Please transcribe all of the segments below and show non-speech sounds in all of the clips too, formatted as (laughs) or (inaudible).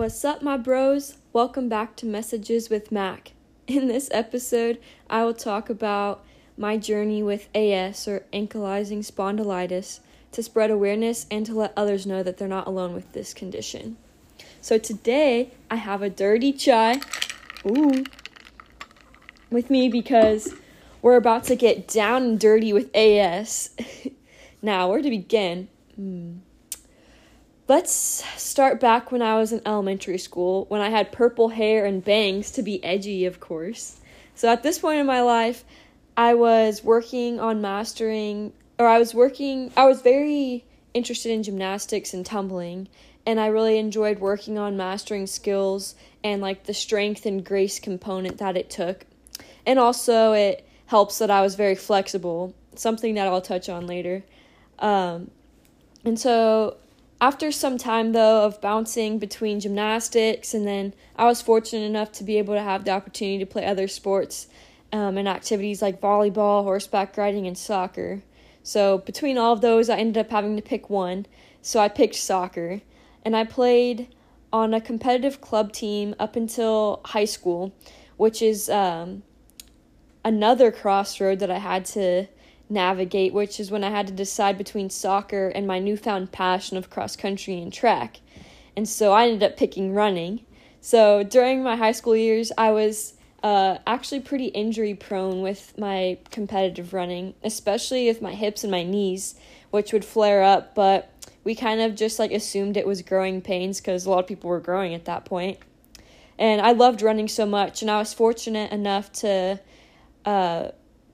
What's up, my bros? Welcome back to Messages with Mak. In this episode, I will talk about my journey with AS or ankylosing spondylitis to spread awareness and to let others know that they're not alone with this condition. So today, I have a dirty chai. Ooh. With me because we're about to get down and dirty with AS. (laughs) now, where to begin? Hmm. Let's start back when I was in elementary school, when I had purple hair and bangs to be edgy, of course. So at this point in my life, I was working on mastering, or I was working, I was very interested in gymnastics and tumbling, and I really enjoyed working on mastering skills and like the strength and grace component that it took. And also, it helps that I was very flexible, something that I'll touch on later. Um, and so after some time though of bouncing between gymnastics and then i was fortunate enough to be able to have the opportunity to play other sports um, and activities like volleyball horseback riding and soccer. So between all of those i ended up having to pick one. So i picked soccer and i played on a competitive club team up until high school which is um, another crossroad that i had to navigate, which is when I had to decide between soccer and my newfound passion of cross country and track. And so I ended up picking running. So during my high school years, I was uh, actually pretty injury prone with my competitive running, especially with my hips and my knees, which would flare up. But we kind of just like assumed it was growing pains because a lot of people were growing at that point. And I loved running so much, and I was fortunate enough to uh,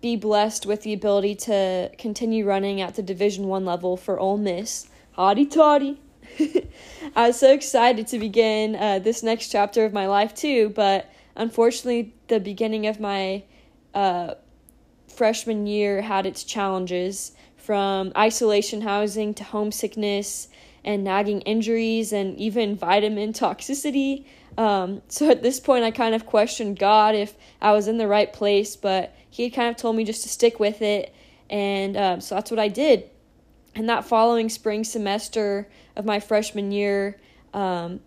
be blessed with the ability to continue running at the Division One level for Ole Miss. Hotty toddy. (laughs) I was so excited to begin uh, this next chapter of my life too, but unfortunately, the beginning of my uh, freshman year had its challenges from isolation housing to homesickness and nagging injuries and even vitamin toxicity. Um, so at this point, I kind of questioned God if I was in the right place, but he kind of told me just to stick with it. And um, so that's what I did. And that following spring semester of my freshman year, um,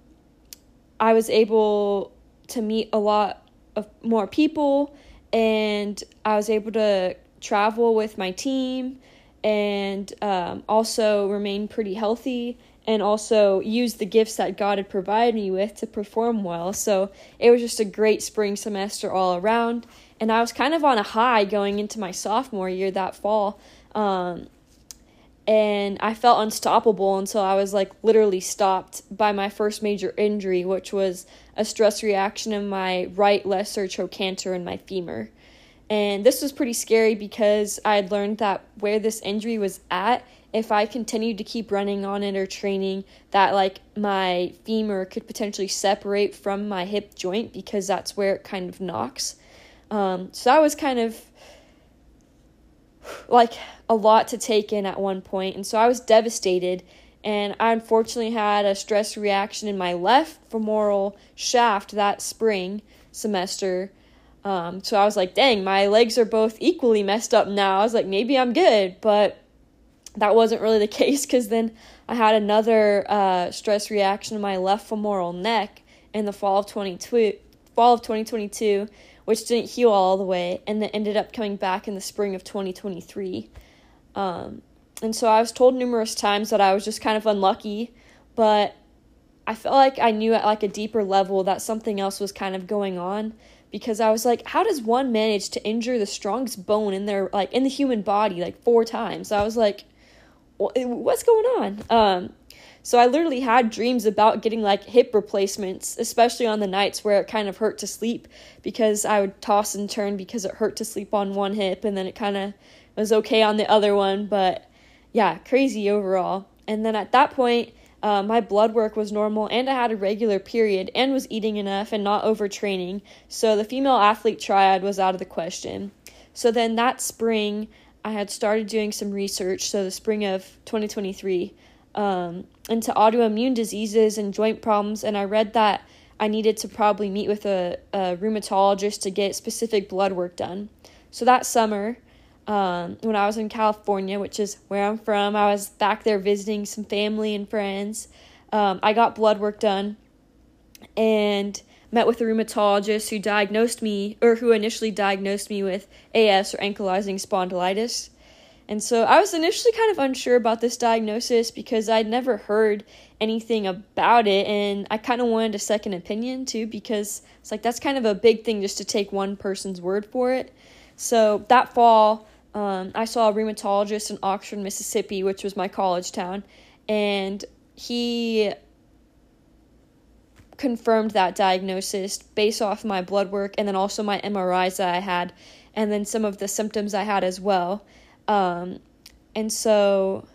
I was able to meet a lot of more people and I was able to travel with my team and um, also remain pretty healthy and also use the gifts that God had provided me with to perform well. So it was just a great spring semester all around and I was kind of on a high going into my sophomore year that fall. Um, and I felt unstoppable until I was like literally stopped by my first major injury, which was a stress reaction in my right lesser trochanter and my femur. And this was pretty scary because I had learned that where this injury was at, if I continued to keep running on it or training, that like my femur could potentially separate from my hip joint because that's where it kind of knocks. Um, so that was kind of like a lot to take in at one point, and so I was devastated. And I unfortunately had a stress reaction in my left femoral shaft that spring semester. Um, so I was like, dang, my legs are both equally messed up now. I was like, maybe I'm good, but that wasn't really the (laughs) case because then I had another uh, stress reaction in my left femoral neck in the fall of 22, fall of 2022 which didn't heal all the way, and then ended up coming back in the spring of 2023. Um, and so I was told numerous times that I was just kind of unlucky, but I felt like I knew at like a deeper level that something else was kind of going on because I was like, how does one manage to injure the strongest bone in their like in the human body like four times? I was like, what's going on? Um, so I literally had dreams about getting like hip replacements, especially on the nights where it kind of hurt to sleep because I would toss and turn because it hurt to sleep on one hip and then it kind of was okay on the other one. But yeah, crazy overall. And then at that point, uh, my blood work was normal and I had a regular period and was eating enough and not overtraining. So the female athlete triad was out of the question. So then that spring, I had started doing some research. So the spring of 2023 um, into autoimmune diseases and joint problems, and I read that I needed to probably meet with a, a rheumatologist to get specific blood work done. So that summer, um, when I was in California, which is where I'm from, I was back there visiting some family and friends. Um, I got blood work done, and met with a rheumatologist who diagnosed me, or who initially diagnosed me with AS or ankylosing spondylitis. And so I was initially kind of unsure about this diagnosis because I'd never heard anything about it, and I kind of wanted a second opinion too because it's like that's kind of a big thing just to take one person's word for it. So that fall, um, I saw a rheumatologist in Oxford, Mississippi, which was my college town, and he confirmed that diagnosis based off my blood work and then also my MRIs that I had, and then some of the symptoms I had as well. Um, and so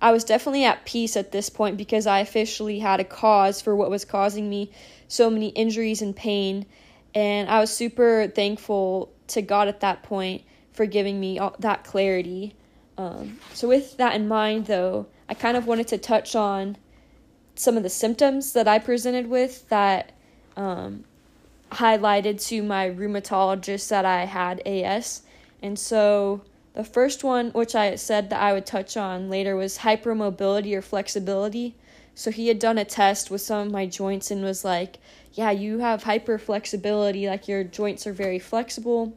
I was definitely at peace at this point because I officially had a cause for what was causing me so many injuries and pain. And I was super thankful to God at that point for giving me all, that clarity. Um, so, with that in mind, though, I kind of wanted to touch on some of the symptoms that I presented with that um, highlighted to my rheumatologist that I had AS. And so, the first one, which I said that I would touch on later, was hypermobility or flexibility. So, he had done a test with some of my joints and was like, Yeah, you have hyperflexibility, like your joints are very flexible.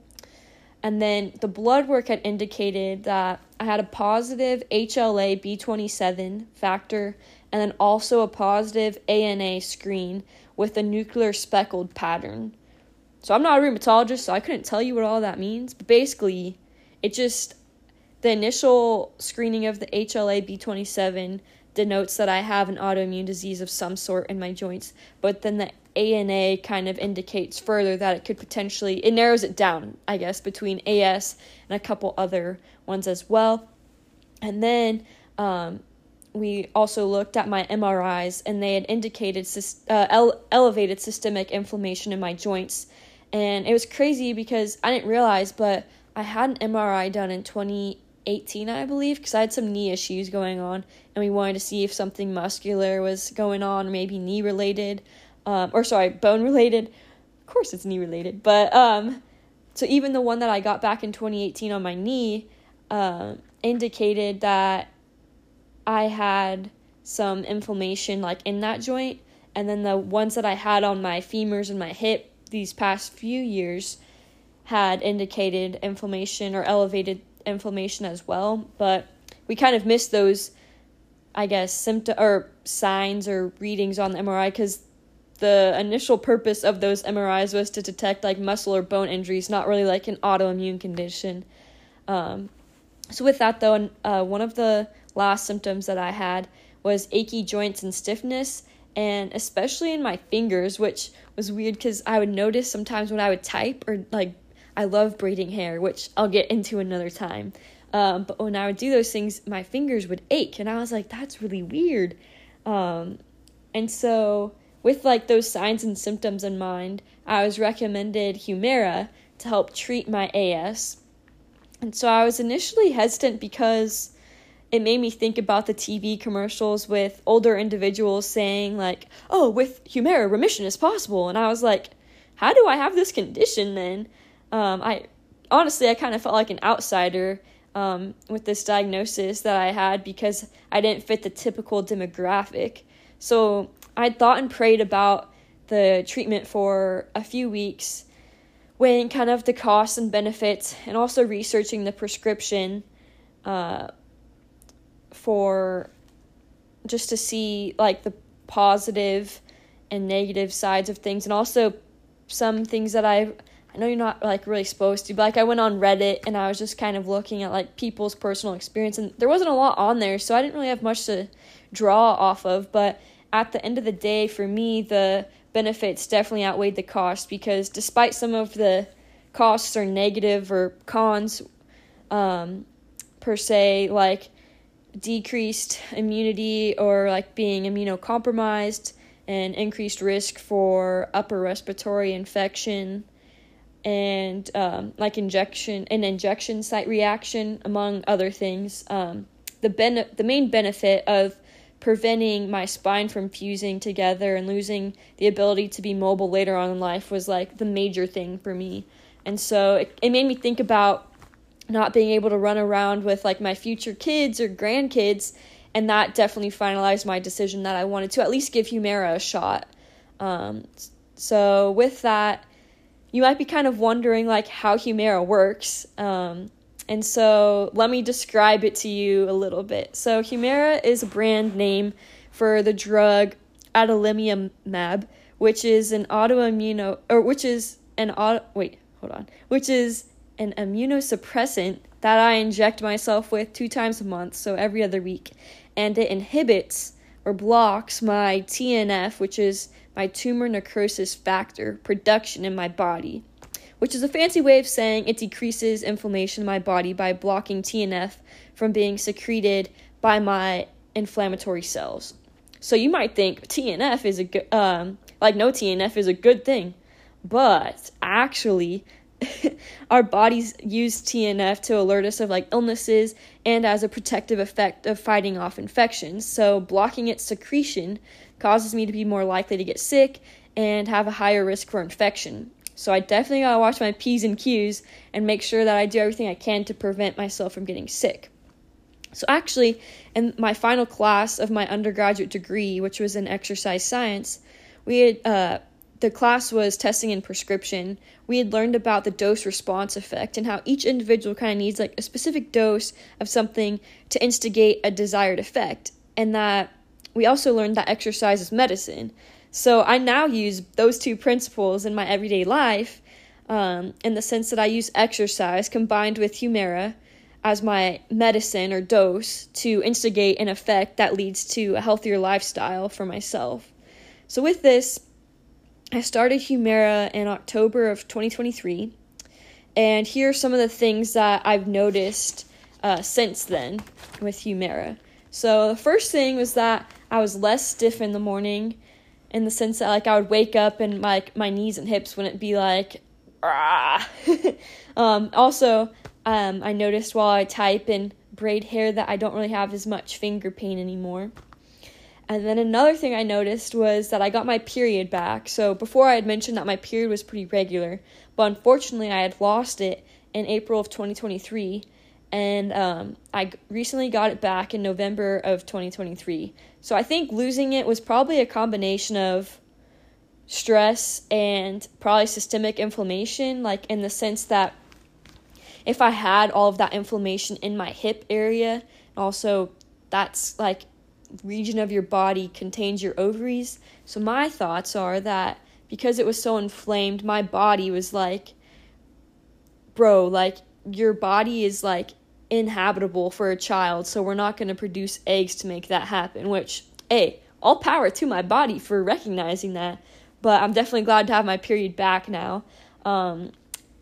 And then the blood work had indicated that I had a positive HLA B27 factor and then also a positive ANA screen with a nuclear speckled pattern. So I'm not a rheumatologist, so I couldn't tell you what all that means, but basically, it just the initial screening of the HLA B27 denotes that I have an autoimmune disease of some sort in my joints, but then the ANA kind of indicates further that it could potentially, it narrows it down, I guess, between AS and a couple other ones as well. And then um, we also looked at my MRIs, and they had indicated uh, ele- elevated systemic inflammation in my joints. And it was crazy because I didn't realize, but I had an MRI done in 2018, I believe, because I had some knee issues going on, and we wanted to see if something muscular was going on, maybe knee related um, or sorry, bone related. Of course, it's knee related, but um, so even the one that I got back in 2018 on my knee uh, indicated that I had some inflammation like in that joint, and then the ones that I had on my femurs and my hip these past few years had indicated inflammation or elevated inflammation as well, but we kind of missed those I guess symptom or signs or readings on the MRI because the initial purpose of those MRIs was to detect like muscle or bone injuries, not really like an autoimmune condition. Um, so with that though, uh, one of the last symptoms that I had was achy joints and stiffness, and especially in my fingers, which was weird because I would notice sometimes when I would type or like I love braiding hair, which I'll get into another time. Um, but when I would do those things, my fingers would ache, and I was like, that's really weird. Um, and so with like those signs and symptoms in mind, I was recommended Humira to help treat my AS. And so I was initially hesitant because it made me think about the TV commercials with older individuals saying like, "Oh, with Humira remission is possible." And I was like, "How do I have this condition then?" Um, I honestly I kind of felt like an outsider um, with this diagnosis that I had because I didn't fit the typical demographic. So I thought and prayed about the treatment for a few weeks, weighing kind of the costs and benefits, and also researching the prescription uh, for just to see like the positive and negative sides of things, and also some things that I I know you're not like really supposed to, but like I went on Reddit and I was just kind of looking at like people's personal experience, and there wasn't a lot on there, so I didn't really have much to draw off of, but at the end of the day, for me, the benefits definitely outweighed the cost because despite some of the costs or negative or cons um, per se, like decreased immunity or like being immunocompromised and increased risk for upper respiratory infection and um, like injection an injection site reaction among other things um, the ben- the main benefit of preventing my spine from fusing together and losing the ability to be mobile later on in life was like the major thing for me. And so it, it made me think about not being able to run around with like my future kids or grandkids. And that definitely finalized my decision that I wanted to at least give Humira a shot. Um, so with that, you might be kind of wondering like how Humira works. Um, and so let me describe it to you a little bit. So Humira is a brand name for the drug adalimumab, which is an autoimmuno or which is an auto wait, hold on. Which is an immunosuppressant that I inject myself with two times a month, so every other week. And it inhibits or blocks my TNF, which is my tumor necrosis factor production in my body which is a fancy way of saying it decreases inflammation in my body by blocking TNF from being secreted by my inflammatory cells. So you might think TNF is a good, um, like no TNF is a good thing, but actually, (laughs) our bodies use TNF to alert us of like illnesses and as a protective effect of fighting off infections. So blocking its secretion causes me to be more likely to get sick and have a higher risk for infection. So I definitely gotta watch my P's and Q's and make sure that I do everything I can to prevent myself from getting sick. So actually, in my final class of my undergraduate degree, which was in exercise science, we had uh, the class was testing and prescription. We had learned about the dose response effect and how each individual kind of needs like a specific dose of something to instigate a desired effect, and that we also learned that exercise is medicine. So I now use those two principles in my everyday life um, in the sense that I use exercise combined with Humira as my medicine or dose to instigate an effect that leads to a healthier lifestyle for myself. So with this, I started Humira in October of 2023, and here are some of the things that I've noticed uh, since then with Humira. So the first thing was that I was less stiff in the morning in the sense that like I would wake up and my, my knees and hips wouldn't be like ah. (laughs) um, also, um, I noticed while I type and braid hair that I don't really have as much finger pain anymore. And then another thing I noticed was that I got my period back. So before I had mentioned that my period was pretty regular, but unfortunately I had lost it in April of 2023 and um, I recently got it back in November of 2023. So I think losing it was probably a combination of stress and probably systemic inflammation, like in the sense that if I had all of that inflammation in my hip area, also that's like region of your body contains your ovaries. So my thoughts are that because it was so inflamed, my body was like, bro, like your body is like inhabitable for a child, so we're not going to produce eggs to make that happen, which, hey, all power to my body for recognizing that. But I'm definitely glad to have my period back now. Um,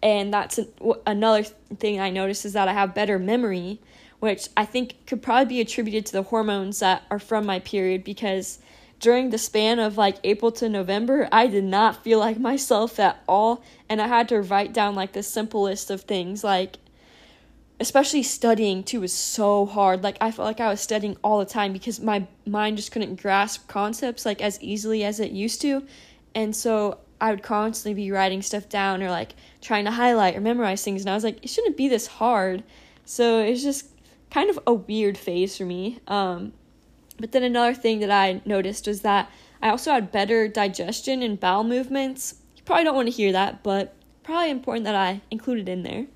and that's an, another thing I noticed is that I have better memory, which I think could probably be attributed to the hormones that are from my period because during the span of like April to November, I did not feel like myself at all. And I had to write down like the simplest of things, like, especially studying too was so hard. Like, I felt like I was studying all the time because my mind just couldn't grasp concepts like as easily as it used to. And so I would constantly be writing stuff down or like trying to highlight or memorize things. And I was like, it shouldn't be this hard. So it's just kind of a weird phase for me. Um, but then another thing that I noticed was that I also had better digestion and bowel movements. You probably don't want to hear that, but probably important that I include it in there.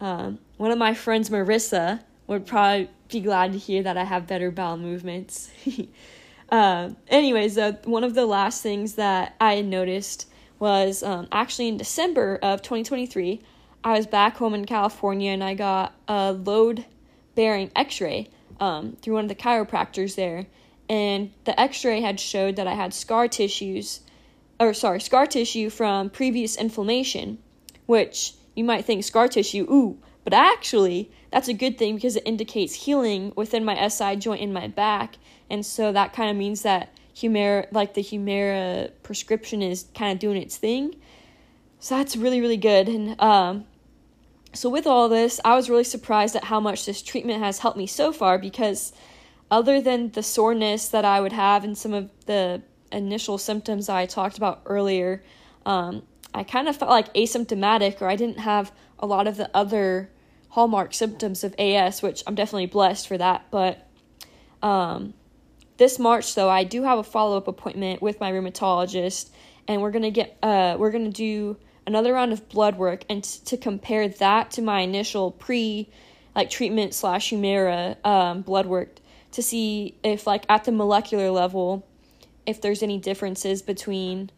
Um, one of my friends, Marissa, would probably be glad to hear that I have better bowel movements. (laughs) uh, anyways, one of the last things that I noticed was um, actually in December of 2023. I was back home in California and I got a load bearing x ray um, through one of the chiropractors there, and the X-ray had showed that I had scar tissues, or sorry, scar tissue from previous inflammation, which you might think scar tissue, ooh, but actually that's a good thing because it indicates healing within my SI joint in my back, and so that kind of means that Humira, like the Humira prescription, is kind of doing its thing. So that's really really good, and um, so, with all this, I was really surprised at how much this treatment has helped me so far because, other than the soreness that I would have and some of the initial symptoms I talked about earlier, um, I kind of felt like asymptomatic or I didn't have a lot of the other hallmark symptoms of AS, which I'm definitely blessed for that. But um, this March, though, I do have a follow up appointment with my rheumatologist, and we're gonna get uh, we're gonna do another round of blood work and t- to compare that to my initial pre like treatment slash Humira um, blood work to see if like at the molecular level if there's any differences between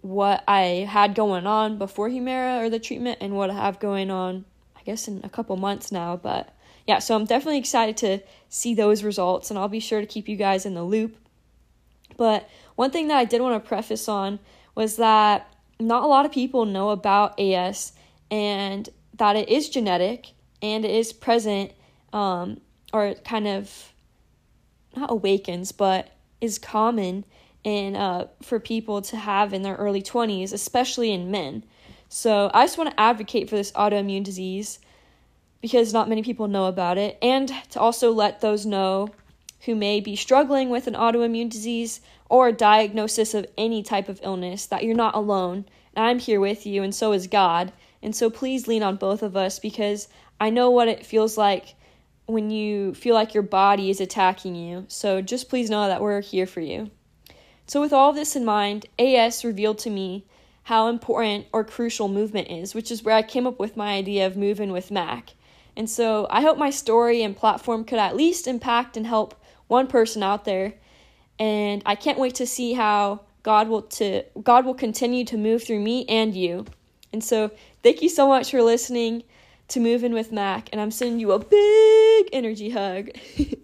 what I had going on before Humira or the treatment and what I have going on I guess in a couple months now but yeah so I'm definitely excited to see those results and I'll be sure to keep you guys in the loop. But one thing that I did want to preface on was that not a lot of people know about AS and that it is genetic and it is present um, or kind of not awakens but is common in uh, for people to have in their early 20s especially in men. So i just want to advocate for this autoimmune disease because not many people know about it and to also let those know who may be struggling with an autoimmune disease or a diagnosis of any type of illness that you're not alone and I'm here with you, and so is God. And so please lean on both of us because I know what it feels like when you feel like your body is attacking you. So just please know that we're here for you. So, with all this in mind, AS revealed to me how important or crucial movement is, which is where I came up with my idea of moving with Mak. And so I hope my story and platform could at least impact and help one person out there. And I can't wait to see how God will to God will continue to move through me and you. And so thank you so much for listening to Move In with Mak and I'm sending you a big energy hug. (laughs)